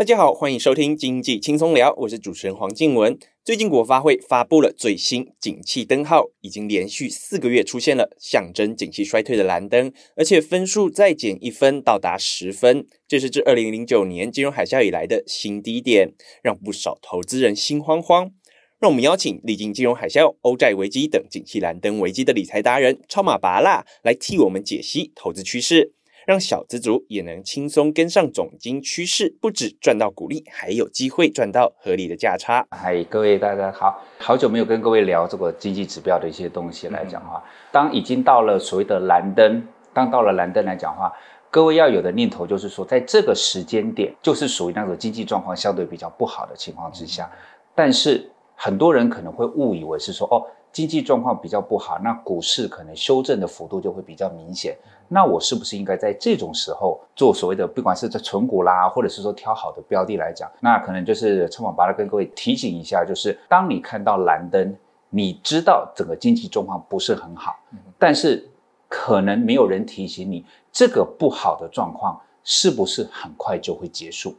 大家好，欢迎收听经济轻松聊，我是主持人黄静文。最近国发会发布了最新景气灯号，已经连续四个月出现了象征景气衰退的蓝灯，而且分数再减一分，到达十分，这是自二零零九年金融海啸以来的新低点，让不少投资人心慌慌。让我们邀请历经金融海啸、欧债危机等景气蓝灯危机的理财达人超马拔拉来替我们解析投资趋势。让小资族也能轻松跟上总经趋势，不止赚到股利，还有机会赚到合理的价差。嗨，各位大家好，好久没有跟各位聊这个经济指标的一些东西来讲的话，当已经到了所谓的蓝灯，当到了蓝灯来讲的话，各位要有的念头就是说，在这个时间点，就是属于那种经济状况相对比较不好的情况之下，但是很多人可能会误以为是说，哦。经济状况比较不好，那股市可能修正的幅度就会比较明显。那我是不是应该在这种时候做所谓的，不管是在存股啦，或者是说挑好的标的来讲，那可能就是超马芭乐跟各位提醒一下，就是当你看到蓝灯，你知道整个经济状况不是很好，但是可能没有人提醒你，这个不好的状况是不是很快就会结束。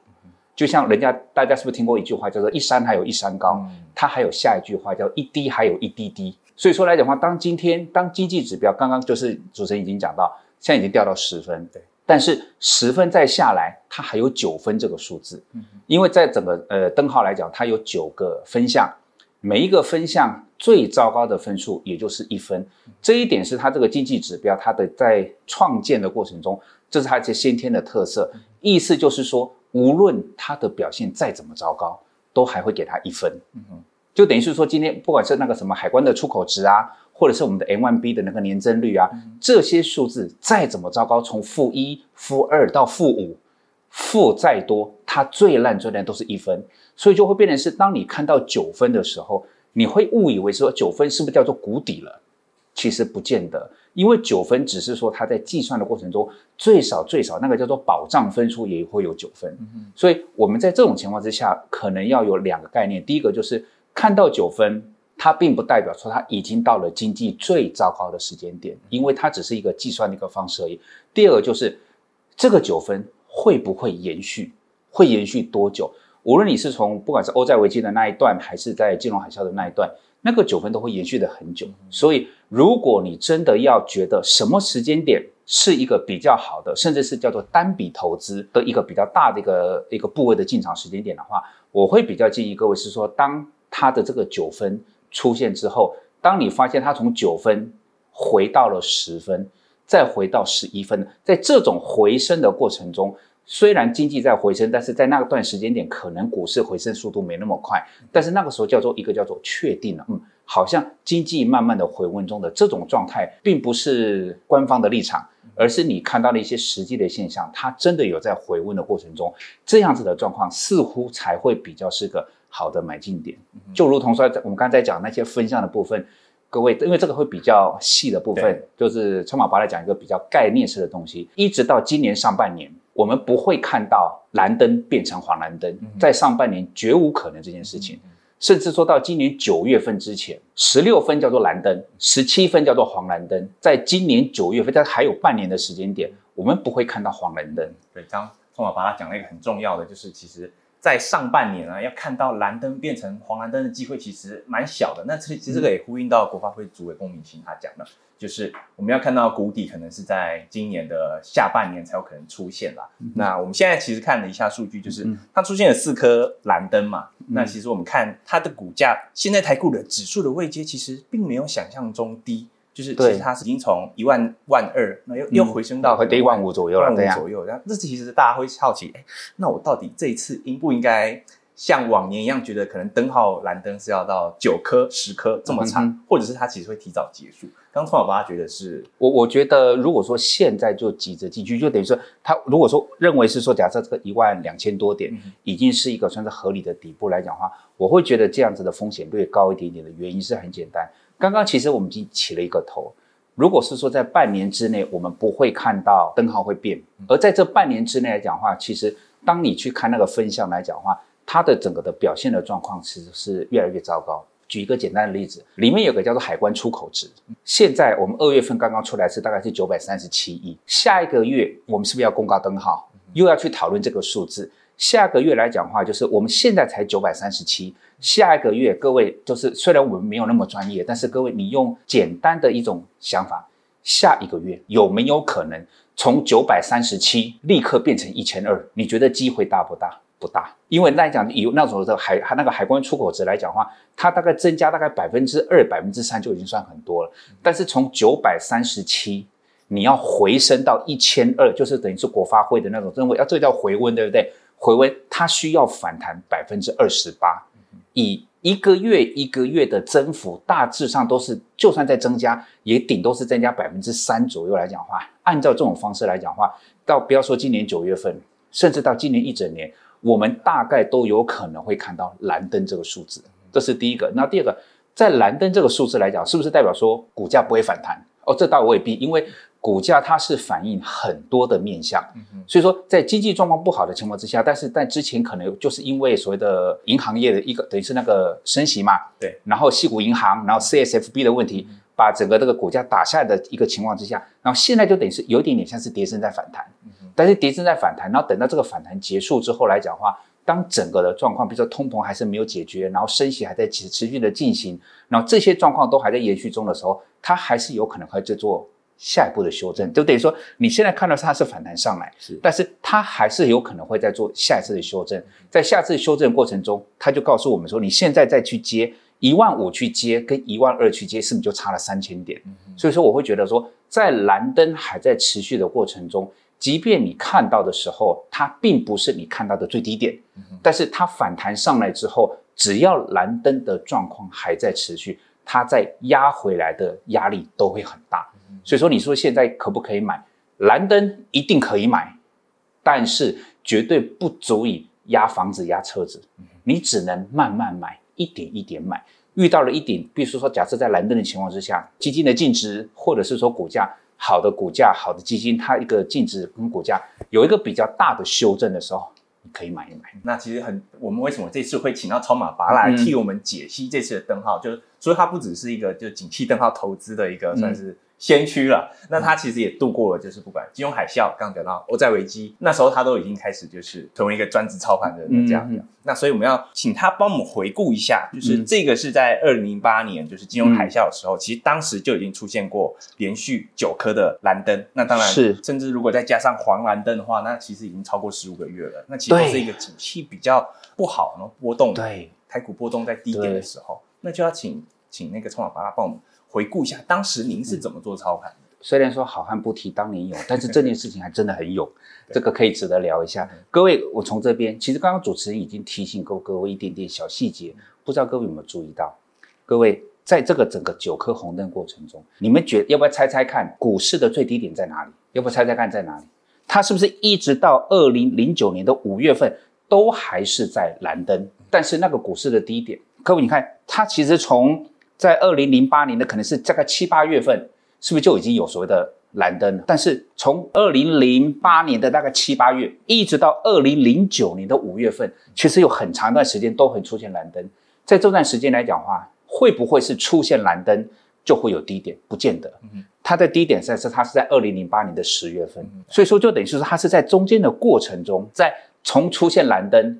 就像人家，大家是不是听过一句话叫做“一山还有一山高”，它还有下一句话叫“一滴还有一滴滴”。所以说来讲的话，当今天当经济指标刚刚就是主持人已经讲到，现在已经掉到十分，对，但是十分再下来，它还有九分这个数字，因为在整个呃灯号来讲，它有九个分项，每一个分项最糟糕的分数也就是一分，这一点是它这个经济指标它的在创建的过程中，这是它一些先天的特色，意思就是说。无论他的表现再怎么糟糕，都还会给他一分。嗯哼，就等于是说，今天不管是那个什么海关的出口值啊，或者是我们的 M1B 的那个年增率啊，嗯、这些数字再怎么糟糕，从负一、负二到负五，负再多，它最烂最烂都是一分。所以就会变成是，当你看到九分的时候，你会误以为说九分是不是叫做谷底了？其实不见得。因为九分只是说它在计算的过程中最少最少那个叫做保障分数也会有九分，所以我们在这种情况之下可能要有两个概念，第一个就是看到九分，它并不代表说它已经到了经济最糟糕的时间点，因为它只是一个计算的一个方式而已。第二个就是这个九分会不会延续，会延续多久？无论你是从不管是欧债危机的那一段，还是在金融海啸的那一段。那个九分都会延续的很久，所以如果你真的要觉得什么时间点是一个比较好的，甚至是叫做单笔投资的一个比较大的一个一个部位的进场时间点的话，我会比较建议各位是说，当它的这个九分出现之后，当你发现它从九分回到了十分，再回到十一分，在这种回升的过程中。虽然经济在回升，但是在那段时间点，可能股市回升速度没那么快。但是那个时候叫做一个叫做确定了，嗯，好像经济慢慢的回温中的这种状态，并不是官方的立场，而是你看到了一些实际的现象，它真的有在回温的过程中，这样子的状况似乎才会比较是个好的买进点。就如同说我们刚才讲那些分项的部分。各位，因为这个会比较细的部分，就是超马芭乐讲一个比较概念式的东西。一直到今年上半年，我们不会看到蓝灯变成黄蓝灯，在上半年绝无可能这件事情。甚至说到今年九月份之前，十六分叫做蓝灯，十七分叫做黄蓝灯。在今年九月份，它还有半年的时间点，我们不会看到黄蓝灯。对，刚刚超马芭乐讲了一个很重要的，就是其实。在上半年啊，要看到蓝灯变成黄蓝灯的机会其实蛮小的。那这其实这个也呼应到国发会主委龚明鑫他讲的，就是我们要看到谷底可能是在今年的下半年才有可能出现啦。嗯、那我们现在其实看了一下数据，就是它出现了四颗蓝灯嘛。嗯、那其实我们看它的股价，现在台股的指数的位阶其实并没有想象中低。就是其实它是已经从一万万二，那又又回升到回一万五左右了，万五左右。然后这其实大家会好奇，哎，那我到底这一次应不应该像往年一样，觉得可能灯号蓝灯是要到九颗、十颗这么长，嗯、或者是它其实会提早结束。刚刚聪老爸觉得是，我我觉得如果说现在就急着进去，就等于说他如果说认为是说，假设这个一万两千多点已经是一个算是合理的底部来讲的话，我会觉得这样子的风险略高一点点的原因是很简单。刚刚其实我们已经起了一个头，如果是说在半年之内我们不会看到灯号会变，而在这半年之内来讲的话，其实当你去看那个分项来讲的话。它的整个的表现的状况其实是越来越糟糕。举一个简单的例子，里面有个叫做海关出口值，现在我们二月份刚刚出来是大概是九百三十七亿，下一个月我们是不是要公告灯号，又要去讨论这个数字？下个月来讲的话，就是我们现在才九百三十七，下一个月各位就是虽然我们没有那么专业，但是各位你用简单的一种想法，下一个月有没有可能从九百三十七立刻变成一千二？你觉得机会大不大？不大，因为来讲以那种的海它那个海关出口值来讲的话，它大概增加大概百分之二、百分之三就已经算很多了。但是从九百三十七，你要回升到一千二，就是等于是国发会的那种认为，要这叫回温，对不对？回温它需要反弹百分之二十八，以一个月一个月的增幅，大致上都是就算在增加，也顶多是增加百分之三左右来讲话。按照这种方式来讲话，到不要说今年九月份，甚至到今年一整年。我们大概都有可能会看到蓝灯这个数字，这是第一个。那第二个，在蓝灯这个数字来讲，是不是代表说股价不会反弹？哦，这倒未必，因为股价它是反映很多的面向。所以说，在经济状况不好的情况之下，但是在之前可能就是因为所谓的银行业的一个等于是那个升息嘛，对，然后西谷银行，然后 CSFB 的问题，把整个这个股价打下来的一个情况之下，然后现在就等于是有一点点像是跌升在反弹。但是跌升在反弹，然后等到这个反弹结束之后来讲的话，当整个的状况，比如说通膨还是没有解决，然后升息还在持持续的进行，然后这些状况都还在延续中的时候，它还是有可能会去做下一步的修正，就等于说你现在看到它是反弹上来，是，但是它还是有可能会再做下一次的修正，在下次修正过程中，它就告诉我们说，你现在再去接一万五去接，跟一万二去接，是不是就差了三千点？所以说我会觉得说，在蓝灯还在持续的过程中。即便你看到的时候，它并不是你看到的最低点，但是它反弹上来之后，只要蓝灯的状况还在持续，它再压回来的压力都会很大。所以说，你说现在可不可以买蓝灯？一定可以买，但是绝对不足以压房子、压车子，你只能慢慢买，一点一点买。遇到了一点，比如说，假设在蓝灯的情况之下，基金的净值或者是说股价。好的股价，好的基金，它一个净值跟股价有一个比较大的修正的时候，你可以买一买。那其实很，我们为什么这次会请到超马法来替我们解析这次的灯号？嗯、就是所以它不只是一个就景气灯号投资的一个算是。先驱了，那他其实也度过了，就是不管金融海啸，刚刚讲到欧债危机，那时候他都已经开始就是成为一个专职操盘的人这样子。嗯嗯、那所以我们要请他帮我们回顾一下，就是这个是在二零零八年，就是金融海啸的时候，嗯、其实当时就已经出现过连续九颗的蓝灯。那当然是，甚至如果再加上黄蓝灯的话，那其实已经超过十五个月了。那其实是一个景气比较不好，然后波动，对，台股波动在低点的时候，那就要请请那个聪老爸帮我们。回顾一下，当时您是怎么做操盘的？虽然说好汉不提当年勇，但是这件事情还真的很勇，这个可以值得聊一下。各位，我从这边，其实刚刚主持人已经提醒过各位一点点小细节，不知道各位有没有注意到？各位，在这个整个九颗红灯过程中，你们觉得要不要猜猜看，股市的最低点在哪里？要不要猜猜看在哪里？它是不是一直到二零零九年的五月份都还是在蓝灯？但是那个股市的低点，各位你看，它其实从在二零零八年的可能是大概七八月份，是不是就已经有所谓的蓝灯了？但是从二零零八年的大概七八月，一直到二零零九年的五月份，其实有很长一段时间都会出现蓝灯。在这段时间来讲的话，会不会是出现蓝灯就会有低点？不见得。它在低点在是它是在二零零八年的十月份，所以说就等于是说它是在中间的过程中，在从出现蓝灯。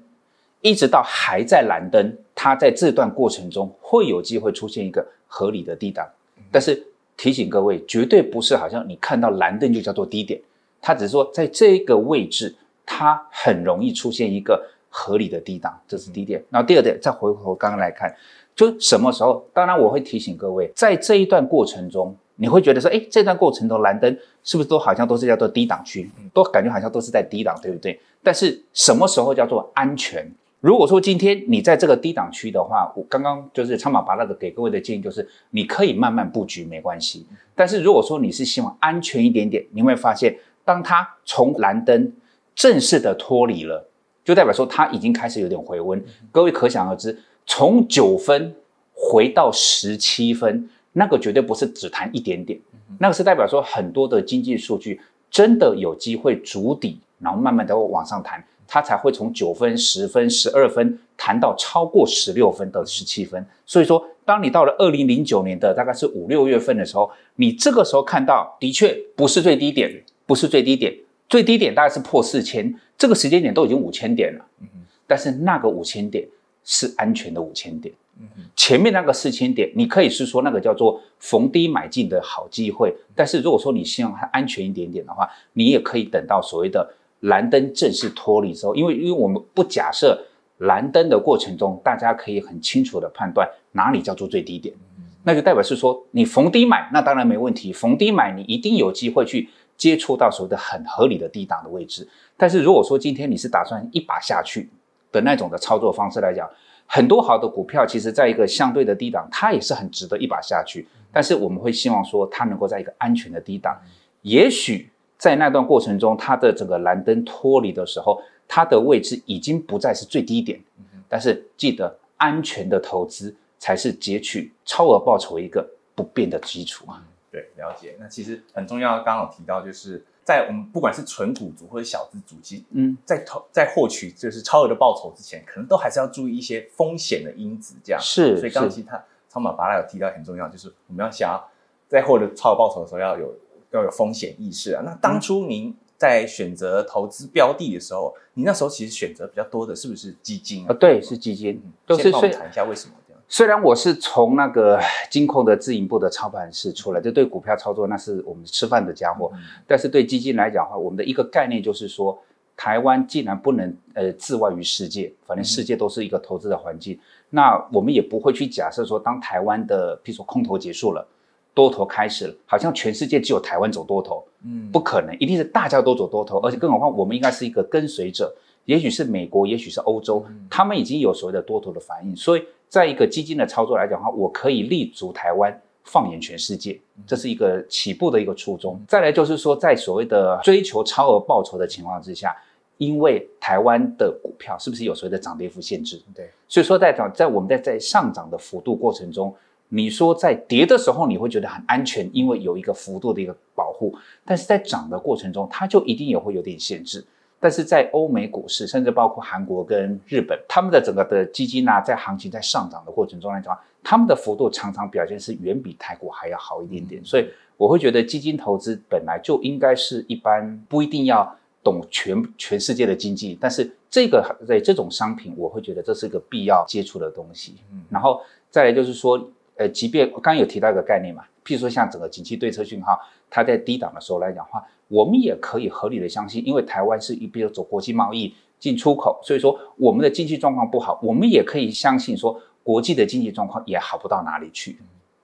一直到还在蓝灯，它在这段过程中会有机会出现一个合理的低档，但是提醒各位，绝对不是好像你看到蓝灯就叫做低点，它只是说在这个位置，它很容易出现一个合理的低档，这是第一点。然后第二点，再回头刚刚来看，就什么时候？当然我会提醒各位，在这一段过程中，你会觉得说，哎，这段过程中蓝灯是不是都好像都是叫做低档区，都感觉好像都是在低档，对不对？但是什么时候叫做安全？如果说今天你在这个低档区的话，我刚刚就是苍马芭乐的给各位的建议就是，你可以慢慢布局没关系。但是如果说你是希望安全一点点，你会发现，当它从蓝灯正式的脱离了，就代表说它已经开始有点回温。各位可想而知，从九分回到十七分，那个绝对不是只谈一点点，那个是代表说很多的经济数据真的有机会筑底，然后慢慢的往上弹。它才会从九分、十分、十二分弹到超过十六分到十七分。所以说，当你到了二零零九年的大概是五六月份的时候，你这个时候看到的确不是最低点，不是最低点，最低点大概是破四千，这个时间点都已经五千点了。嗯，但是那个五千点是安全的五千点。嗯哼，前面那个四千点，你可以是说那个叫做逢低买进的好机会。但是如果说你希望它安全一点点的话，你也可以等到所谓的。蓝灯正式脱离之后，因为因为我们不假设蓝灯的过程中，大家可以很清楚的判断哪里叫做最低点，那就代表是说你逢低买，那当然没问题，逢低买你一定有机会去接触到所谓的很合理的低档的位置。但是如果说今天你是打算一把下去的那种的操作方式来讲，很多好的股票其实在一个相对的低档，它也是很值得一把下去。但是我们会希望说它能够在一个安全的低档，也许。在那段过程中，它的整个蓝灯脱离的时候，它的位置已经不再是最低点。但是记得，安全的投资才是截取超额报酬一个不变的基础啊。对，了解。那其实很重要，刚刚有提到，就是在我们不管是纯股族或者小资族，其嗯，在投在获取就是超额的报酬之前，可能都还是要注意一些风险的因子。这样是，所以刚刚其实他超马巴拉有提到很重要，就是我们要想要在获得超额报酬的时候要有。要有风险意识啊！那当初您在选择投资标的的时候，嗯、你那时候其实选择比较多的是不是基金啊？啊对，是基金。都是先帮我谈一下为什么这样？虽然我是从那个金控的自营部的操盘室出来，就对股票操作那是我们吃饭的家伙，嗯、但是对基金来讲的话，我们的一个概念就是说，台湾既然不能呃自外于世界，反正世界都是一个投资的环境，嗯、那我们也不会去假设说，当台湾的譬如说空头结束了。多头开始了，好像全世界只有台湾走多头，嗯，不可能，一定是大家都走多头，而且更何况我们应该是一个跟随者，也许是美国，也许是欧洲，嗯、他们已经有所谓的多头的反应，所以在一个基金的操作来讲的话，我可以立足台湾，放眼全世界，这是一个起步的一个初衷。嗯、再来就是说，在所谓的追求超额报酬的情况之下，因为台湾的股票是不是有所谓的涨跌幅限制？对，所以说在涨，在我们在在上涨的幅度过程中。你说在跌的时候你会觉得很安全，因为有一个幅度的一个保护，但是在涨的过程中，它就一定也会有点限制。但是在欧美股市，甚至包括韩国跟日本，他们的整个的基金啊，在行情在上涨的过程中来讲，他们的幅度常常表现是远比泰国还要好一点点。所以我会觉得基金投资本来就应该是一般不一定要懂全全世界的经济，但是这个在这种商品，我会觉得这是一个必要接触的东西。嗯，然后再来就是说。呃，即便我刚有提到一个概念嘛，譬如说像整个景气对策讯号，它在低档的时候来讲的话，我们也可以合理的相信，因为台湾是一比如走国际贸易进出口，所以说我们的经济状况不好，我们也可以相信说国际的经济状况也好不到哪里去，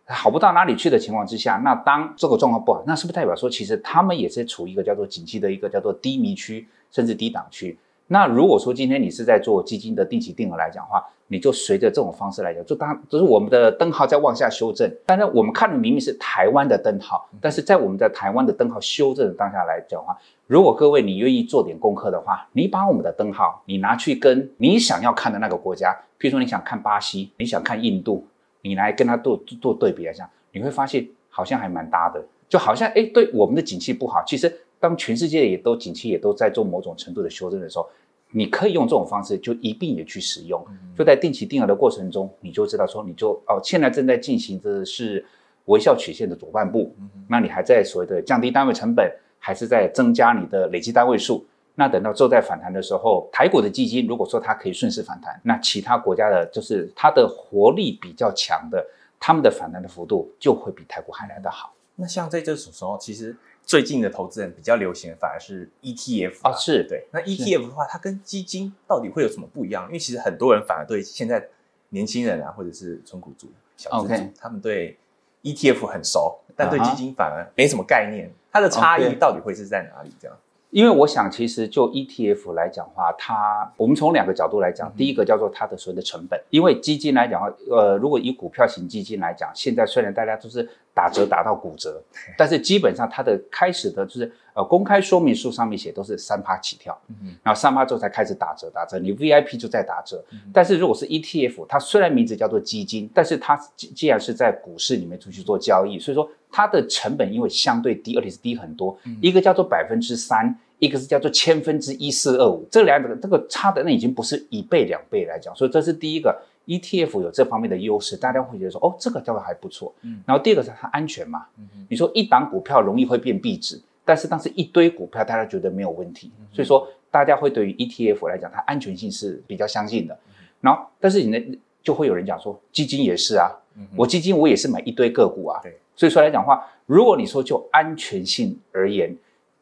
好不到哪里去的情况之下，那当这个状况不好，那是不是代表说其实他们也是处于一个叫做景气的一个叫做低迷区，甚至低档区？那如果说今天你是在做基金的定期定额来讲的话，你就随着这种方式来讲，就当就是我们的灯号在往下修正。当然，我们看的明明是台湾的灯号，但是在我们的台湾的灯号修正的当下来讲的话，如果各位你愿意做点功课的话，你把我们的灯号你拿去跟你想要看的那个国家，譬如说你想看巴西，你想看印度，你来跟他做做对比来讲，你会发现好像还蛮搭的，就好像哎，对我们的景气不好，其实当全世界也都景气也都在做某种程度的修正的时候。你可以用这种方式，就一并也去使用。就在定期定额的过程中，你就知道说，你就哦，现在正在进行的是微笑曲线的左半部。那你还在所谓的降低单位成本，还是在增加你的累积单位数？那等到之后再反弹的时候，台股的基金如果说它可以顺势反弹，那其他国家的就是它的活力比较强的，他们的反弹的幅度就会比台股还来得好。那像在这种时候，其实。最近的投资人比较流行的反而是 ETF 啊，是对。那 ETF 的话，它跟基金到底会有什么不一样？因为其实很多人反而对现在年轻人啊，或者是纯股族、小资族他们对 ETF 很熟，但对基金反而没什么概念。它的差异到底会是在哪里？这样因为我想，其实就 ETF 来讲的话，它我们从两个角度来讲，第一个叫做它的所谓的成本，因为基金来讲的话，呃，如果以股票型基金来讲，现在虽然大家都是打折打到骨折，但是基本上它的开始的就是呃公开说明书上面写都是三趴起跳，然后三趴之后才开始打折打折，你 VIP 就在打折，但是如果是 ETF，它虽然名字叫做基金，但是它既然是在股市里面出去做交易，所以说。它的成本因为相对低，而且是低很多。嗯、一个叫做百分之三，一个是叫做千分之一四二五，这两个这个差的那已经不是一倍两倍来讲，所以这是第一个 ETF 有这方面的优势，大家会觉得说哦，这个叫做还不错。嗯，然后第二个是它安全嘛。嗯，你说一档股票容易会变壁纸，但是当时一堆股票大家觉得没有问题，嗯、所以说大家会对于 ETF 来讲，它安全性是比较相信的。嗯、然后，但是你呢就会有人讲说，基金也是啊，嗯、我基金我也是买一堆个股啊。对。所以说来讲的话，如果你说就安全性而言，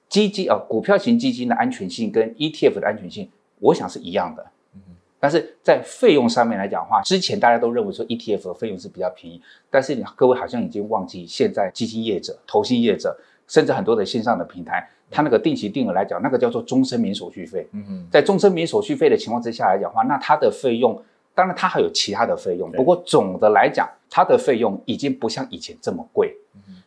基金啊、呃，股票型基金的安全性跟 ETF 的安全性，我想是一样的。嗯哼。但是在费用上面来讲的话，之前大家都认为说 ETF 的费用是比较便宜，但是你各位好像已经忘记，现在基金业者、投信业者，甚至很多的线上的平台，它那个定期定额来讲，那个叫做终身免手续费。嗯哼。在终身免手续费的情况之下来讲的话，那它的费用。当然，它还有其他的费用，不过总的来讲，它的费用已经不像以前这么贵。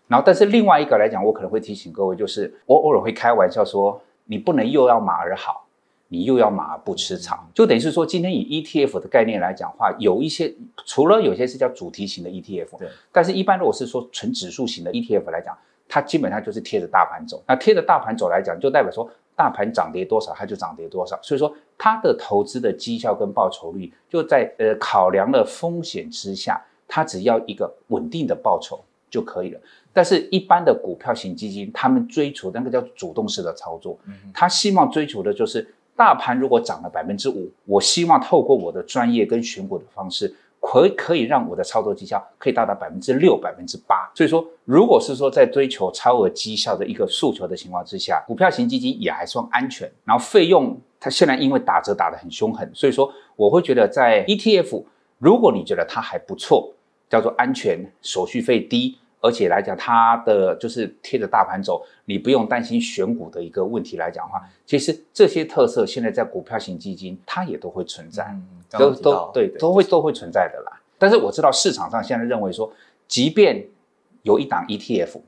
然后，但是另外一个来讲，我可能会提醒各位，就是我偶尔会开玩笑说，你不能又要马儿好，你又要马儿不吃草，就等于是说，今天以 ETF 的概念来讲的话，有一些除了有些是叫主题型的 ETF，对，但是一般如果是说纯指数型的 ETF 来讲，它基本上就是贴着大盘走。那贴着大盘走来讲，就代表说。大盘涨跌多少，它就涨跌多少。所以说，它的投资的绩效跟报酬率，就在呃考量了风险之下，它只要一个稳定的报酬就可以了。但是，一般的股票型基金，他们追求那个叫主动式的操作，他希望追求的就是大盘如果涨了百分之五，我希望透过我的专业跟选股的方式。可可以让我的操作绩效可以达到百分之六、百分之八。所以说，如果是说在追求超额绩效的一个诉求的情况之下，股票型基金也还算安全。然后费用它现在因为打折打得很凶狠，所以说我会觉得在 ETF，如果你觉得它还不错，叫做安全，手续费低。而且来讲，它的就是贴着大盘走，你不用担心选股的一个问题来讲的话，其实这些特色现在在股票型基金它也都会存在，嗯、都都对，对都会都会存在的啦。但是我知道市场上现在认为说，即便有一档 ETF，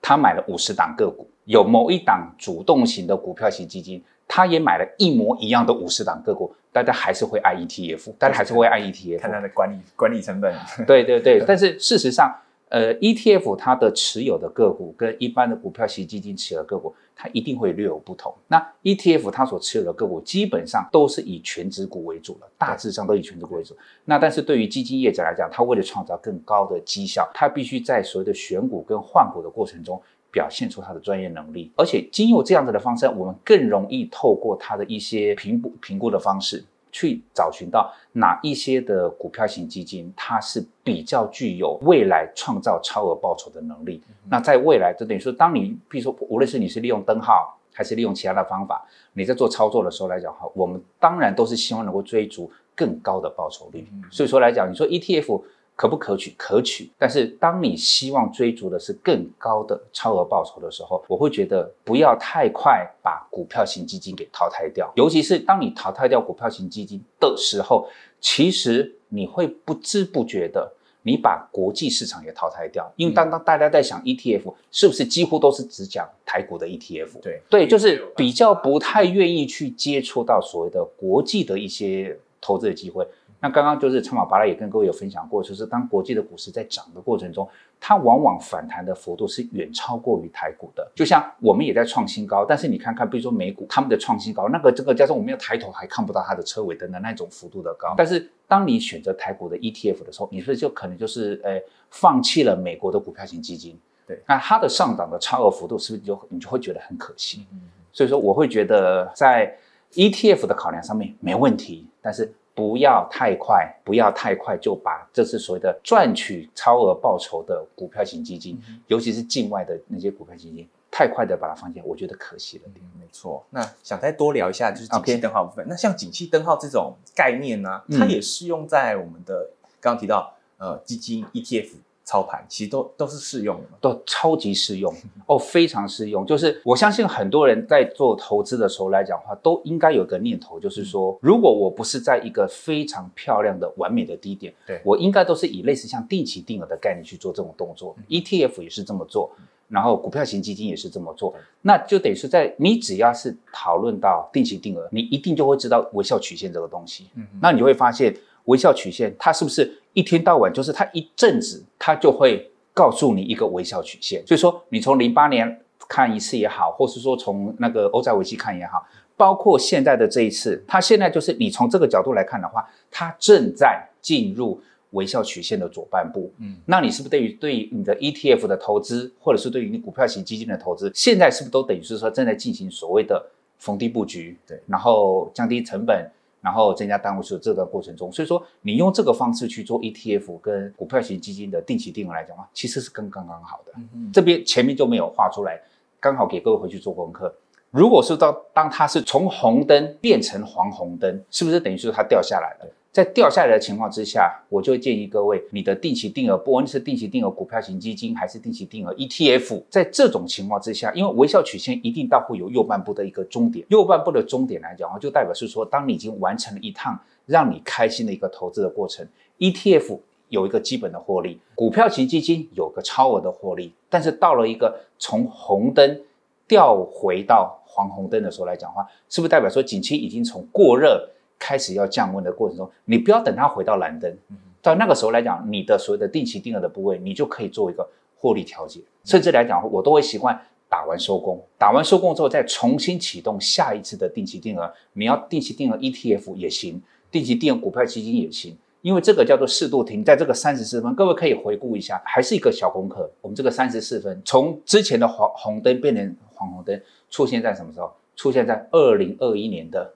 他买了五十档个股，有某一档主动型的股票型基金，他也买了一模一样的五十档个股，大家还是会爱 ETF，大家还是会爱 ETF，看它的管理管理成本。对对对，但是事实上。呃，ETF 它的持有的个股跟一般的股票型基金持有的个股，它一定会略有不同。那 ETF 它所持有的个股基本上都是以权值股为主的，大致上都以权值股为主。那但是对于基金业者来讲，他为了创造更高的绩效，他必须在所谓的选股跟换股的过程中表现出他的专业能力，而且经由这样子的方式，我们更容易透过他的一些评估评估的方式。去找寻到哪一些的股票型基金，它是比较具有未来创造超额报酬的能力。嗯、那在未来，就等于说，当你比如说，无论是你是利用灯号，还是利用其他的方法，你在做操作的时候来讲哈，我们当然都是希望能够追逐更高的报酬率。嗯、所以说来讲，你说 ETF。可不可取？可取。但是当你希望追逐的是更高的超额报酬的时候，我会觉得不要太快把股票型基金给淘汰掉。尤其是当你淘汰掉股票型基金的时候，其实你会不知不觉的，你把国际市场也淘汰掉。因为当当大家在想 ETF 是不是几乎都是只讲台股的 ETF？对对，就是比较不太愿意去接触到所谓的国际的一些投资的机会。那刚刚就是超马巴拉也跟各位有分享过，就是当国际的股市在涨的过程中，它往往反弹的幅度是远超过于台股的。就像我们也在创新高，但是你看看，比如说美股他们的创新高，那个这个加上我们要抬头还看不到它的车尾灯的那种幅度的高。但是当你选择台股的 ETF 的时候，你是不是就可能就是呃放弃了美国的股票型基金？对，那它的上涨的超额幅度是不是就你就会觉得很可惜？嗯，所以说我会觉得在 ETF 的考量上面没问题，但是。不要太快，不要太快就把这是所谓的赚取超额报酬的股票型基金，嗯、尤其是境外的那些股票基金，太快的把它放进，我觉得可惜了点。没错，那想再多聊一下就是景气灯号部分。那像景气灯号这种概念呢、啊，它也适用在我们的刚刚提到呃基金 ETF 操盘，其实都都是适用的，都超级适用哦，非常适用。就是我相信很多人在做投资的时候来讲的话，都应该有个念头，就是说，嗯、如果我不是在一个非常漂亮的、完美的低点，对我应该都是以类似像定期定额的概念去做这种动作。嗯、ETF 也是这么做，然后股票型基金也是这么做，那就等于是在你只要是讨论到定期定额，你一定就会知道微笑曲线这个东西。嗯，那你就会发现。微笑曲线，它是不是一天到晚就是它一阵子，它就会告诉你一个微笑曲线？所以说，你从零八年看一次也好，或是说从那个欧债危机看也好，包括现在的这一次，它现在就是你从这个角度来看的话，它正在进入微笑曲线的左半部。嗯，那你是不是对于对于你的 ETF 的投资，或者是对于你股票型基金的投资，现在是不是都等于是说正在进行所谓的逢低布局？对，然后降低成本。然后增加单位数这段过程中，所以说你用这个方式去做 ETF 跟股票型基金的定期定额来讲的话，其实是刚刚刚好的。这边前面就没有画出来，刚好给各位回去做功课。如果是到当它是从红灯变成黄红灯，是不是等于说它掉下来了？在掉下来的情况之下，我就建议各位，你的定期定额，不论是定期定额股票型基金，还是定期定额 ETF，在这种情况之下，因为微笑曲线一定到会有右半部的一个终点，右半部的终点来讲，就代表是说，当你已经完成了一趟让你开心的一个投资的过程，ETF 有一个基本的获利，股票型基金有个超额的获利，但是到了一个从红灯掉回到黄红灯的时候来讲的话，是不是代表说景气已经从过热？开始要降温的过程中，你不要等它回到蓝灯，到那个时候来讲，你的所谓的定期定额的部位，你就可以做一个获利调节。甚至来讲，我都会习惯打完收工，打完收工之后再重新启动下一次的定期定额。你要定期定额 ETF 也行，定期定额股票基金也行，因为这个叫做适度停。在这个三十四分，各位可以回顾一下，还是一个小功课。我们这个三十四分，从之前的黄红灯变成黄红灯，出现在什么时候？出现在二零二一年的。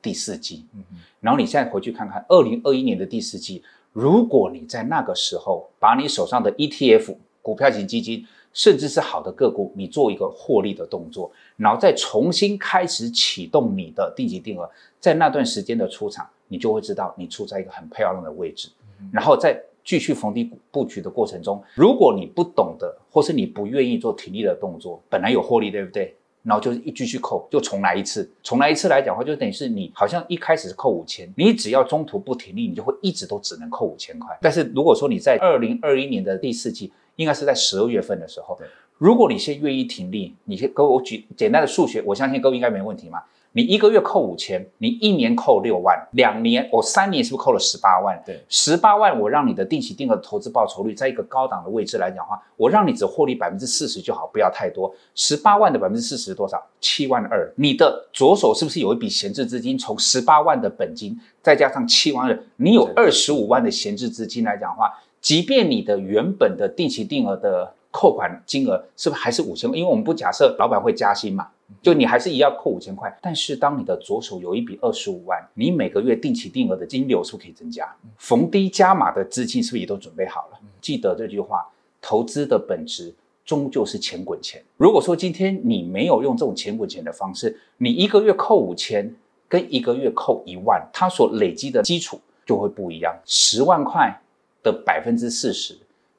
第四季，嗯，然后你现在回去看看，二零二一年的第四季，如果你在那个时候把你手上的 ETF、股票型基金，甚至是好的个股，你做一个获利的动作，然后再重新开始启动你的定级定额，在那段时间的出场，你就会知道你处在一个很漂亮的位置，然后在继续逢低布局的过程中，如果你不懂得，或是你不愿意做停利的动作，本来有获利，对不对？然后就是一继续扣，就重来一次。重来一次来讲的话，就等于是你好像一开始是扣五千，你只要中途不停利，你就会一直都只能扣五千块。但是如果说你在二零二一年的第四季，应该是在十二月份的时候，如果你先愿意停利，你先给我举简单的数学，我相信各位应该没问题嘛。你一个月扣五千，你一年扣六万，两年我三年是不是扣了十八万？对，十八万我让你的定期定额投资报酬率在一个高档的位置来讲的话，我让你只获利百分之四十就好，不要太多。十八万的百分之四十多少？七万二。你的左手是不是有一笔闲置资金？从十八万的本金再加上七万二，你有二十五万的闲置资金来讲的话，即便你的原本的定期定额的扣款金额是不是还是五千？因为我们不假设老板会加薪嘛。就你还是一样扣五千块，但是当你的左手有一笔二十五万，你每个月定期定额的金流是不是可以增加？逢低加码的资金是不是也都准备好了？记得这句话，投资的本质终究是钱滚钱。如果说今天你没有用这种钱滚钱的方式，你一个月扣五千，跟一个月扣一万，它所累积的基础就会不一样。十万块的百分之四十，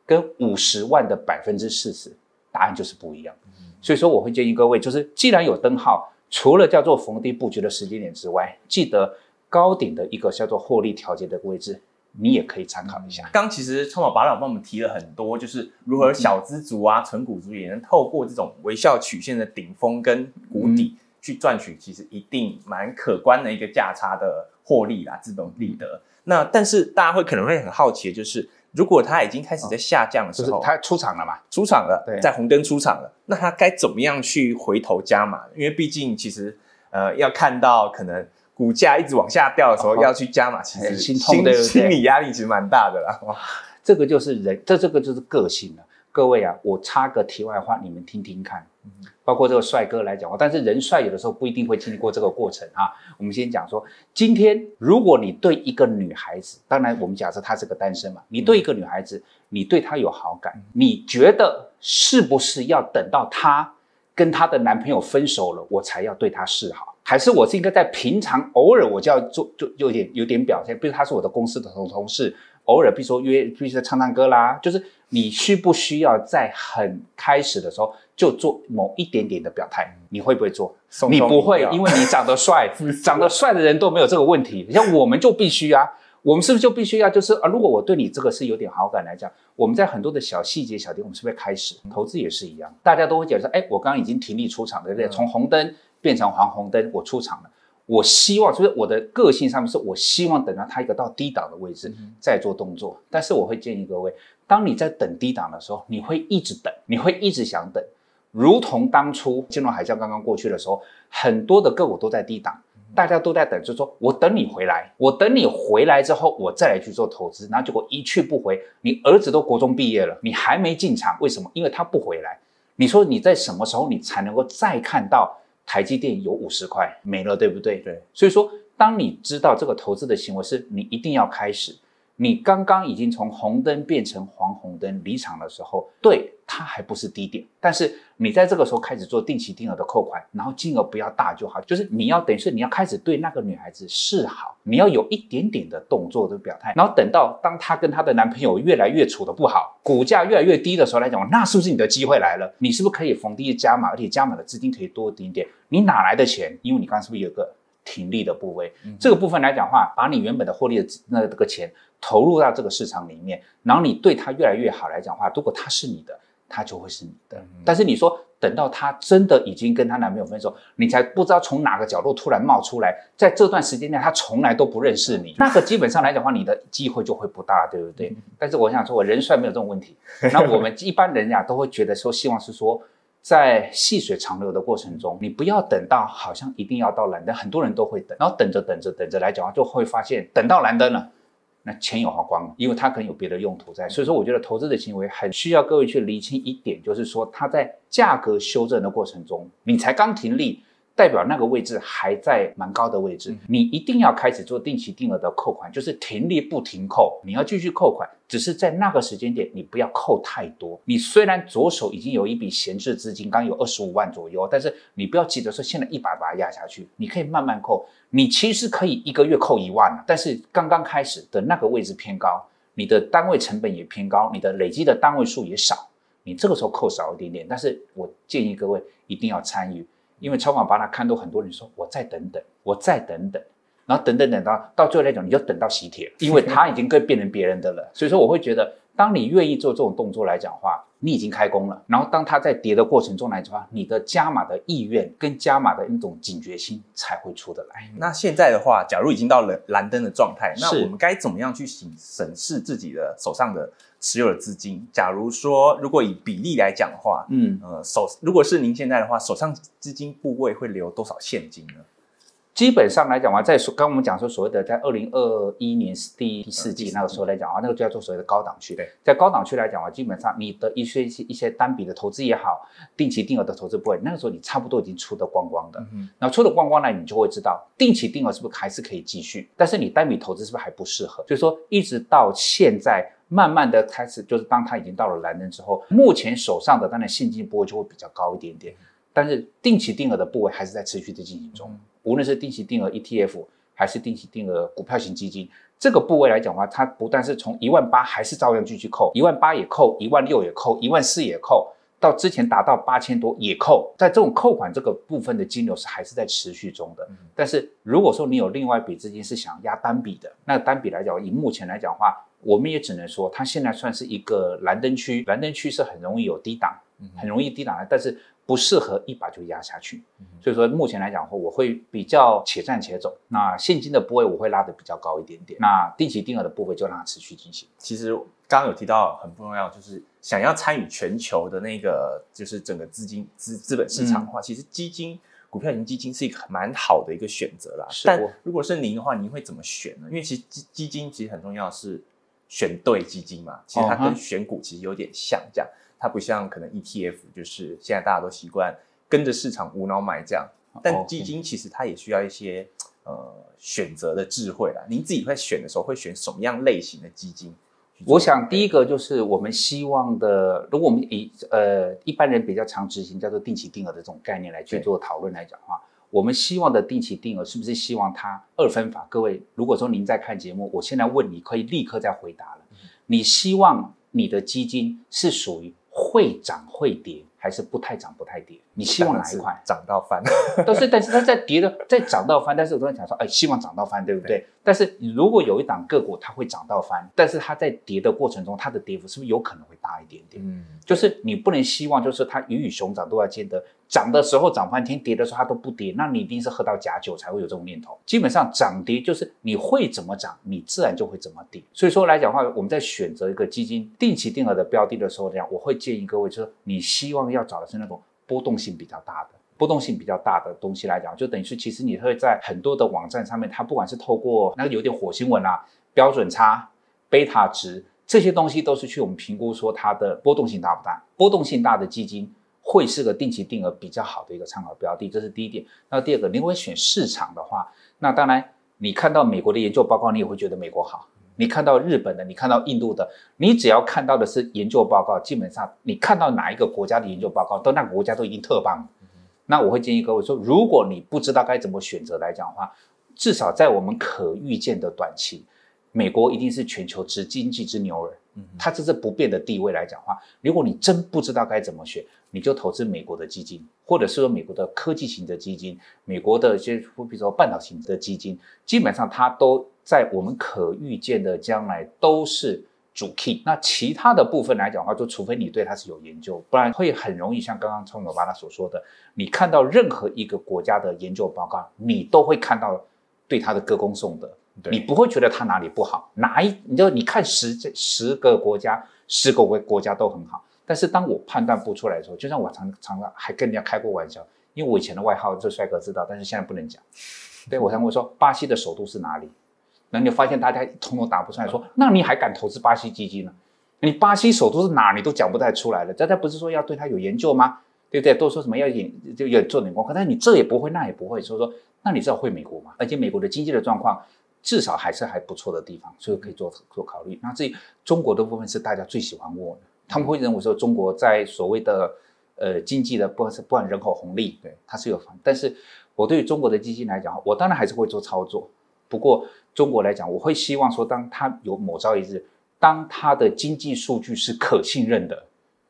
跟五十万的百分之四十，答案就是不一样。所以说，我会建议各位，就是既然有灯号，除了叫做逢低布局的时间点之外，记得高点的一个叫做获利调节的位置，你也可以参考一下。刚其实聪老巴老帮我们提了很多，就是如何小资族啊、存股族也能透过这种微笑曲线的顶峰跟谷底去赚取，其实一定蛮可观的一个价差的获利啦，这种利得。那但是大家会可能会很好奇的就是。如果它已经开始在下降的时候，它、哦就是、出场了嘛？出场了，对，在红灯出场了，那它该怎么样去回头加码？因为毕竟其实呃，要看到可能股价一直往下掉的时候，哦、要去加码，其实心痛的，心理压力其实蛮大的啦。哇，这个就是人，这这个就是个性了。各位啊，我插个题外话，你们听听看。包括这个帅哥来讲话，但是人帅有的时候不一定会经历过这个过程啊。我们先讲说，今天如果你对一个女孩子，当然我们假设她是个单身嘛，你对一个女孩子，你对她有好感，你觉得是不是要等到她跟她的男朋友分手了，我才要对她示好？还是我是应该在平常偶尔我就要做，就有点有点表现，比如她是我的公司的同同事，偶尔比如说约，比如说唱唱歌啦，就是你需不需要在很开始的时候就做某一点点的表态？你会不会做？你不会，因为你长得帅，长得帅的人都没有这个问题。像我们就必须啊，我们是不是就必须要就是啊？如果我对你这个是有点好感来讲，我们在很多的小细节、小点，我们是不是开始？投资也是一样，大家都会觉得说，哎，我刚刚已经停力出场了，对不对？从红灯变成黄红灯，我出场了。我希望就是我的个性上面是我希望等到它一个到低档的位置再做动作，但是我会建议各位。当你在等低档的时候，你会一直等，你会一直想等，如同当初金融海啸刚刚过去的时候，很多的个股都在低档，大家都在等，就是说我等你回来，我等你回来之后，我再来去做投资，然后结果一去不回，你儿子都国中毕业了，你还没进场，为什么？因为他不回来。你说你在什么时候你才能够再看到台积电有五十块没了，对不对？对。所以说，当你知道这个投资的行为是你一定要开始。你刚刚已经从红灯变成黄红灯离场的时候，对，它还不是低点，但是你在这个时候开始做定期定额的扣款，然后金额不要大就好，就是你要等于是你要开始对那个女孩子示好，你要有一点点的动作的表态，然后等到当她跟她的男朋友越来越处的不好，股价越来越低的时候来讲，那是不是你的机会来了？你是不是可以逢低加码，而且加码的资金可以多一点点？你哪来的钱？因为你刚刚是不是有个停利的部位？嗯、这个部分来讲的话，把你原本的获利的那这个钱。投入到这个市场里面，然后你对他越来越好来讲的话，如果他是你的，他就会是你的。嗯、但是你说等到她真的已经跟她男朋友分手，你才不知道从哪个角落突然冒出来，在这段时间内她从来都不认识你，那个基本上来讲的话，你的机会就会不大，对不对？嗯、但是我想说，我人帅没有这种问题。那我们一般人呀都会觉得说，希望是说在细水长流的过程中，你不要等到好像一定要到蓝灯，很多人都会等，然后等着等着等着来讲就会发现等到蓝灯了。那钱有花光了，因为它可能有别的用途在，所以说我觉得投资的行为很需要各位去厘清一点，就是说它在价格修正的过程中，你才刚停利。代表那个位置还在蛮高的位置，你一定要开始做定期定额的扣款，就是停利不停扣，你要继续扣款，只是在那个时间点你不要扣太多。你虽然左手已经有一笔闲置资金，刚有二十五万左右，但是你不要急着说现在一把把它压下去，你可以慢慢扣。你其实可以一个月扣一万，但是刚刚开始的那个位置偏高，你的单位成本也偏高，你的累积的单位数也少，你这个时候扣少一点点。但是我建议各位一定要参与。因为超广把它看到很多人说，我再等等，我再等等，然后等等等到到最后来讲，你就等到喜帖，因为 他已经可以变成别人的了。所以说，我会觉得，当你愿意做这种动作来讲的话，你已经开工了。然后当它在跌的过程中来的话，你的加码的意愿跟加码的那种警觉心才会出得来。那现在的话，假如已经到了蓝灯的状态，那我们该怎么样去审审视自己的手上的？持有的资金，假如说如果以比例来讲的话，嗯呃手如果是您现在的话，手上资金部位会留多少现金呢？基本上来讲的话，在刚刚我们讲说所谓的在二零二一年第第四季那个时候来讲啊，那个就叫做所谓的高档区。对，在高档区来讲的话，基本上你的一些一些单笔的投资也好，定期定额的投资部位，那个时候你差不多已经出的光光的。嗯，那出的光光呢，你就会知道定期定额是不是还是可以继续，但是你单笔投资是不是还不适合？所以说一直到现在。慢慢的开始，就是当它已经到了蓝灯之后，目前手上的当然现金部位就会比较高一点点，但是定期定额的部位还是在持续的进行中。无论是定期定额 ETF 还是定期定额股票型基金，这个部位来讲的话，它不但是从一万八还是照样继续扣，一万八也扣，一万六也扣，一万四也扣，到之前达到八千多也扣，在这种扣款这个部分的金流是还是在持续中的。但是如果说你有另外一笔资金是想压单笔的，那单笔来讲，以目前来讲的话。我们也只能说，它现在算是一个蓝灯区，蓝灯区是很容易有低档，很容易低档的，但是不适合一把就压下去。所以说，目前来讲的话，我会比较且战且走。那现金的部位我会拉得比较高一点点，那定期定额的部位就让它持续进行。其实刚刚有提到很不重要，就是想要参与全球的那个，就是整个资金资资本市场的话，嗯、其实基金股票型基金是一个蛮好的一个选择啦。是但如果是您的话，您会怎么选呢？因为其实基基金其实很重要是。选对基金嘛，其实它跟选股其实有点像，这样，它不像可能 ETF，就是现在大家都习惯跟着市场无脑买这样，但基金其实它也需要一些呃选择的智慧啦。您自己会选的时候会选什么样类型的基金？我想第一个就是我们希望的，如果我们以呃一般人比较常执行叫做定期定额的这种概念来去做讨论来讲的话。我们希望的定期定额是不是希望它二分法？各位，如果说您在看节目，我现在问你，可以立刻再回答了。你希望你的基金是属于会涨会跌，还是不太涨不太跌？你希望哪一块涨到翻？都是，但是它在跌的，在涨到翻。但是我刚才讲说，哎，希望涨到翻，对不对？对，但是你如果有一档个股它会涨到翻，但是它在跌的过程中，它的跌幅是不是有可能会大一点点？嗯，就是你不能希望就是它鱼与熊掌都要兼得。涨的时候涨翻天，跌的时候它都不跌，那你一定是喝到假酒才会有这种念头。基本上涨跌就是你会怎么涨，你自然就会怎么跌。所以说来讲的话，我们在选择一个基金定期定额的标的的时候，这样我会建议各位，就是你希望要找的是那种波动性比较大的、波动性比较大的东西来讲，就等于是其实你会在很多的网站上面，它不管是透过那个有点火星文啊、标准差、贝塔值这些东西，都是去我们评估说它的波动性大不大。波动性大的基金。会是个定期定额比较好的一个参考标的，这是第一点。那第二个，你会选市场的话，那当然你看到美国的研究报告，你也会觉得美国好；你看到日本的，你看到印度的，你只要看到的是研究报告，基本上你看到哪一个国家的研究报告，都那个国家都已经特棒。那我会建议各位说，如果你不知道该怎么选择来讲的话，至少在我们可预见的短期，美国一定是全球之经济之牛耳。它这是不变的地位来讲的话，如果你真不知道该怎么选，你就投资美国的基金，或者是说美国的科技型的基金，美国的一些，比如说半导体型的基金，基本上它都在我们可预见的将来都是主 key。那其他的部分来讲的话，就除非你对它是有研究，不然会很容易像刚刚冲总巴拉所说的，你看到任何一个国家的研究报告，你都会看到对它的歌功颂德。你不会觉得它哪里不好，哪一你就你看十这十个国家，十个国国家都很好。但是当我判断不出来的时候，就像我常常常还跟人家开过玩笑，因为我以前的外号这帅哥知道，但是现在不能讲。对，我常会说巴西的首都是哪里？那你发现大家通通答不出来，说那你还敢投资巴西基金呢？你巴西首都是哪？你都讲不太出来了。大家不是说要对他有研究吗？对不对？都说什么要引就要做点功课，但是你这也不会，那也不会，所以说那你知道会美国吗？而且美国的经济的状况。至少还是还不错的地方，所以可以做做考虑。那至于中国的部分是大家最喜欢问的，他们会认为说中国在所谓的呃经济的不管是不管人口红利，对它是有。但是我对于中国的基金来讲，我当然还是会做操作。不过中国来讲，我会希望说，当它有某朝一日，当它的经济数据是可信任的。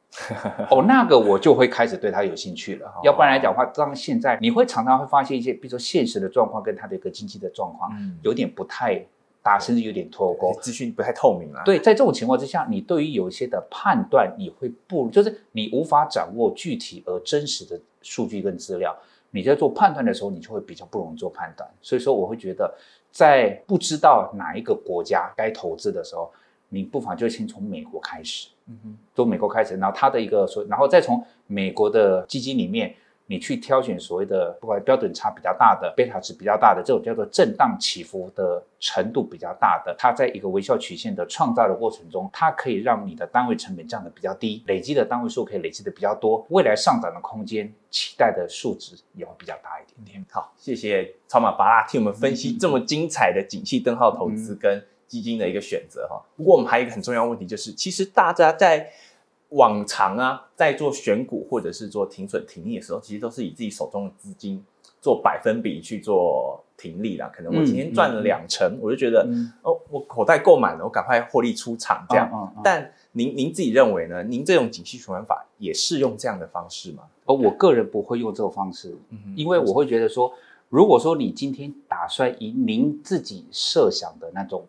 哦，那个我就会开始对他有兴趣了。要不然来讲的话，当现在你会常常会发现一些，比如说现实的状况跟他的一个经济的状况，嗯有点不太大，甚至有点脱钩，资讯不太透明啊。对，在这种情况之下，你对于有一些的判断，你会不就是你无法掌握具体而真实的数据跟资料，你在做判断的时候，你就会比较不容易做判断。所以说，我会觉得在不知道哪一个国家该投资的时候。你不妨就先从美国开始，嗯哼，从美国开始，然后它的一个所，然后再从美国的基金里面，你去挑选所谓的不管标准差比较大的、贝塔值比较大的这种叫做震荡起伏的程度比较大的，它在一个微笑曲线的创造的过程中，它可以让你的单位成本降得比较低，累积的单位数可以累积的比较多，未来上涨的空间期待的数值也会比较大一点点。好，谢谢超马巴拉替我们分析这么精彩的景气灯号投资跟。嗯基金的一个选择哈，不过我们还有一个很重要的问题，就是其实大家在往常啊，在做选股或者是做停损停利的时候，其实都是以自己手中的资金做百分比去做停利啦。可能我今天赚了两成，我就觉得、嗯、哦，我口袋够满了，我赶快获利出场这样。但您您自己认为呢？您这种景气循环法也适用这样的方式吗？而，我个人不会用这种方式，嗯、因为我会觉得说，如果说你今天打算以您自己设想的那种。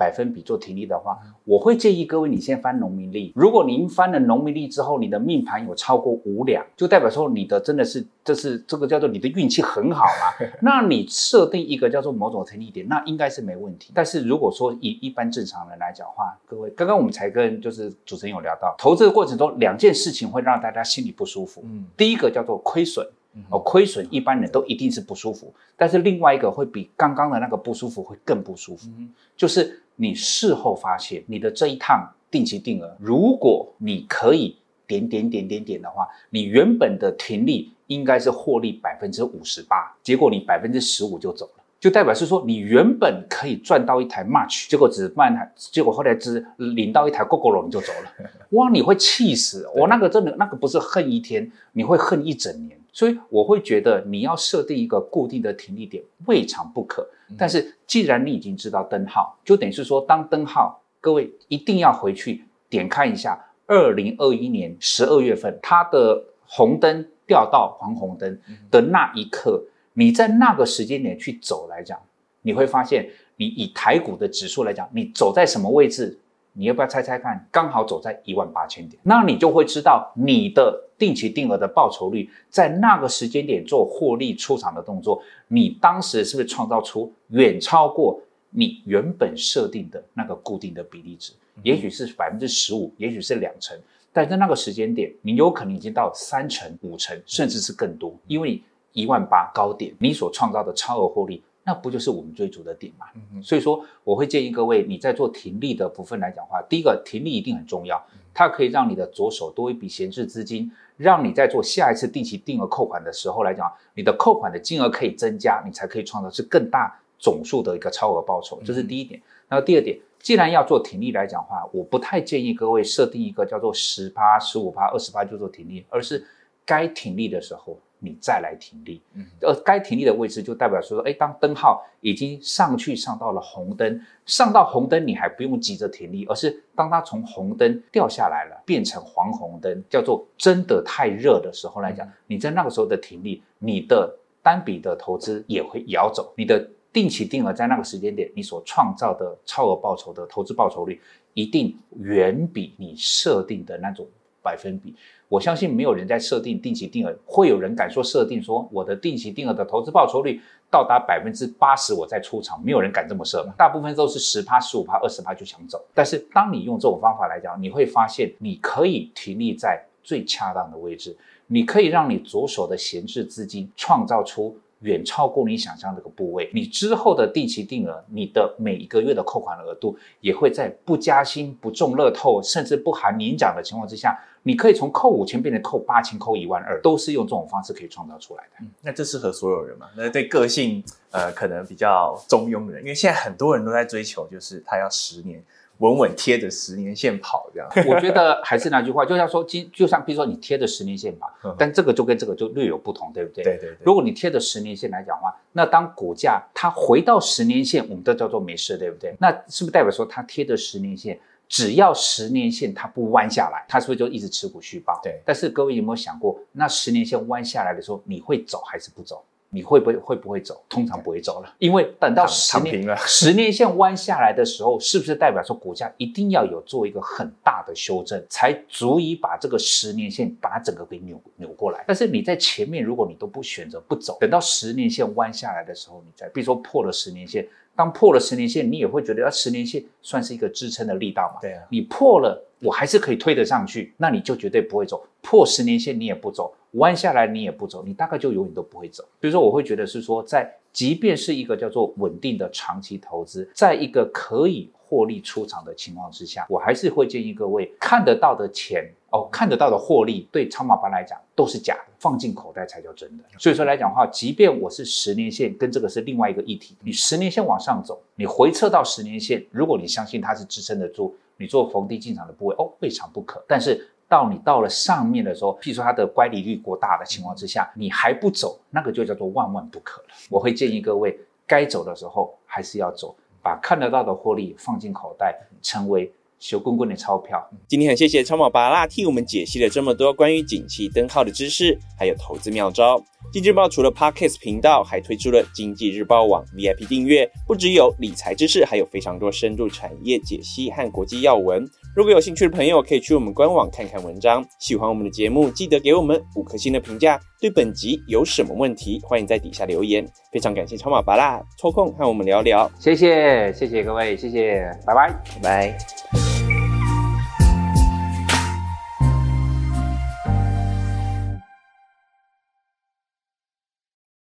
百分比做停利的话，我会建议各位你先翻农民历。如果您翻了农民历之后，你的命盘有超过五两，就代表说你的真的是这是这个叫做你的运气很好嘛。那你设定一个叫做某种停利点，那应该是没问题。但是如果说以一般正常人来讲的话，各位刚刚我们才跟就是主持人有聊到，投资的过程中两件事情会让大家心里不舒服。嗯，第一个叫做亏损。哦，亏损一般人都一定是不舒服，但是另外一个会比刚刚的那个不舒服会更不舒服，就是你事后发现你的这一趟定期定额，如果你可以点点点点点的话，你原本的停利应该是获利百分之五十八，结果你百分之十五就走了。就代表是说，你原本可以赚到一台 March，结果只卖台，结果后来只领到一台 Gogoro 你就走了，哇！你会气死，我那个真的那个不是恨一天，你会恨一整年。所以我会觉得你要设定一个固定的停利点未尝不可。但是既然你已经知道灯号，就等于是说，当灯号各位一定要回去点看一下，二零二一年十二月份它的红灯掉到黄红灯的那一刻，你在那个时间点去走来讲，你会发现，你以台股的指数来讲，你走在什么位置？你要不要猜猜看？刚好走在一万八千点，那你就会知道你的定期定额的报酬率在那个时间点做获利出场的动作，你当时是不是创造出远超过你原本设定的那个固定的比例值？也许是百分之十五，也许是两成，但在那个时间点，你有可能已经到三成、五成，甚至是更多，因为一万八高点，你所创造的超额获利。那不就是我们追逐的点嘛？所以说，我会建议各位，你在做停利的部分来讲的话，第一个停利一定很重要，它可以让你的左手多一笔闲置资金，让你在做下一次定期定额扣款的时候来讲，你的扣款的金额可以增加，你才可以创造是更大总数的一个超额报酬，这是第一点。然后第二点，既然要做停利来讲的话，我不太建议各位设定一个叫做十趴、十五趴、二十趴就做停利，而是该停利的时候。你再来停利，嗯，而该停利的位置就代表说，哎，当灯号已经上去上到了红灯，上到红灯你还不用急着停利，而是当它从红灯掉下来了，变成黄红灯，叫做真的太热的时候来讲，你在那个时候的停利，你的单笔的投资也会也要走，你的定期定额在那个时间点你所创造的超额报酬的投资报酬率，一定远比你设定的那种百分比。我相信没有人在设定定期定额，会有人敢说设定说我的定期定额的投资报酬率到达百分之八十，我再出场，没有人敢这么设。大部分都是十趴、十五趴、二十趴就想走。但是当你用这种方法来讲，你会发现你可以停立在最恰当的位置，你可以让你左手的闲置资金创造出。远超过你想象这个部位，你之后的定期定额，你的每一个月的扣款额度也会在不加薪、不中乐透，甚至不含年奖的情况之下，你可以从扣五千变成扣八千、扣一万二，都是用这种方式可以创造出来的。那这适合所有人吗？那对个性呃可能比较中庸的人，因为现在很多人都在追求，就是他要十年。稳稳贴着十年线跑，这样。我觉得还是那句话，就像说，今就像比如说你贴着十年线跑，但这个就跟这个就略有不同，对不对？对对对。如果你贴着十年线来讲的话，那当股价它回到十年线，我们都叫做没事，对不对？那是不是代表说它贴着十年线，只要十年线它不弯下来，它是不是就一直持股续报？对。但是各位有没有想过，那十年线弯下来的时候，你会走还是不走？你会不会会不会走？通常不会走了，因为等到十年 十年线弯下来的时候，是不是代表说股价一定要有做一个很大的修正，才足以把这个十年线把它整个给扭扭过来？但是你在前面，如果你都不选择不走，等到十年线弯下来的时候，你再比如说破了十年线，当破了十年线，你也会觉得啊，十年线算是一个支撑的力道嘛？对啊，你破了，我还是可以推得上去，那你就绝对不会走。破十年线你也不走。弯下来你也不走，你大概就永远都不会走。所以说，我会觉得是说，在即便是一个叫做稳定的长期投资，在一个可以获利出场的情况之下，我还是会建议各位看得到的钱哦，看得到的获利，对超马班来讲都是假的，放进口袋才叫真的。所以说来讲的话，即便我是十年线，跟这个是另外一个议题。你十年线往上走，你回撤到十年线，如果你相信它是支撑得住，你做逢低进场的部位哦，未尝不可。但是。到你到了上面的时候，譬如说它的乖离率过大的情况之下，你还不走，那个就叫做万万不可了。我会建议各位，该走的时候还是要走，把看得到的获利放进口袋，成为小滚滚的钞票。今天很谢谢超码巴拉替我们解析了这么多关于景气灯号的知识，还有投资妙招。经济日报除了 Podcast 频道，还推出了经济日报网 VIP 订阅，不只有理财知识，还有非常多深度产业解析和国际要闻。如果有兴趣的朋友，可以去我们官网看看文章。喜欢我们的节目，记得给我们五颗星的评价。对本集有什么问题，欢迎在底下留言。非常感谢超马巴啦抽空和我们聊聊，谢谢谢谢各位，谢谢，拜拜拜拜。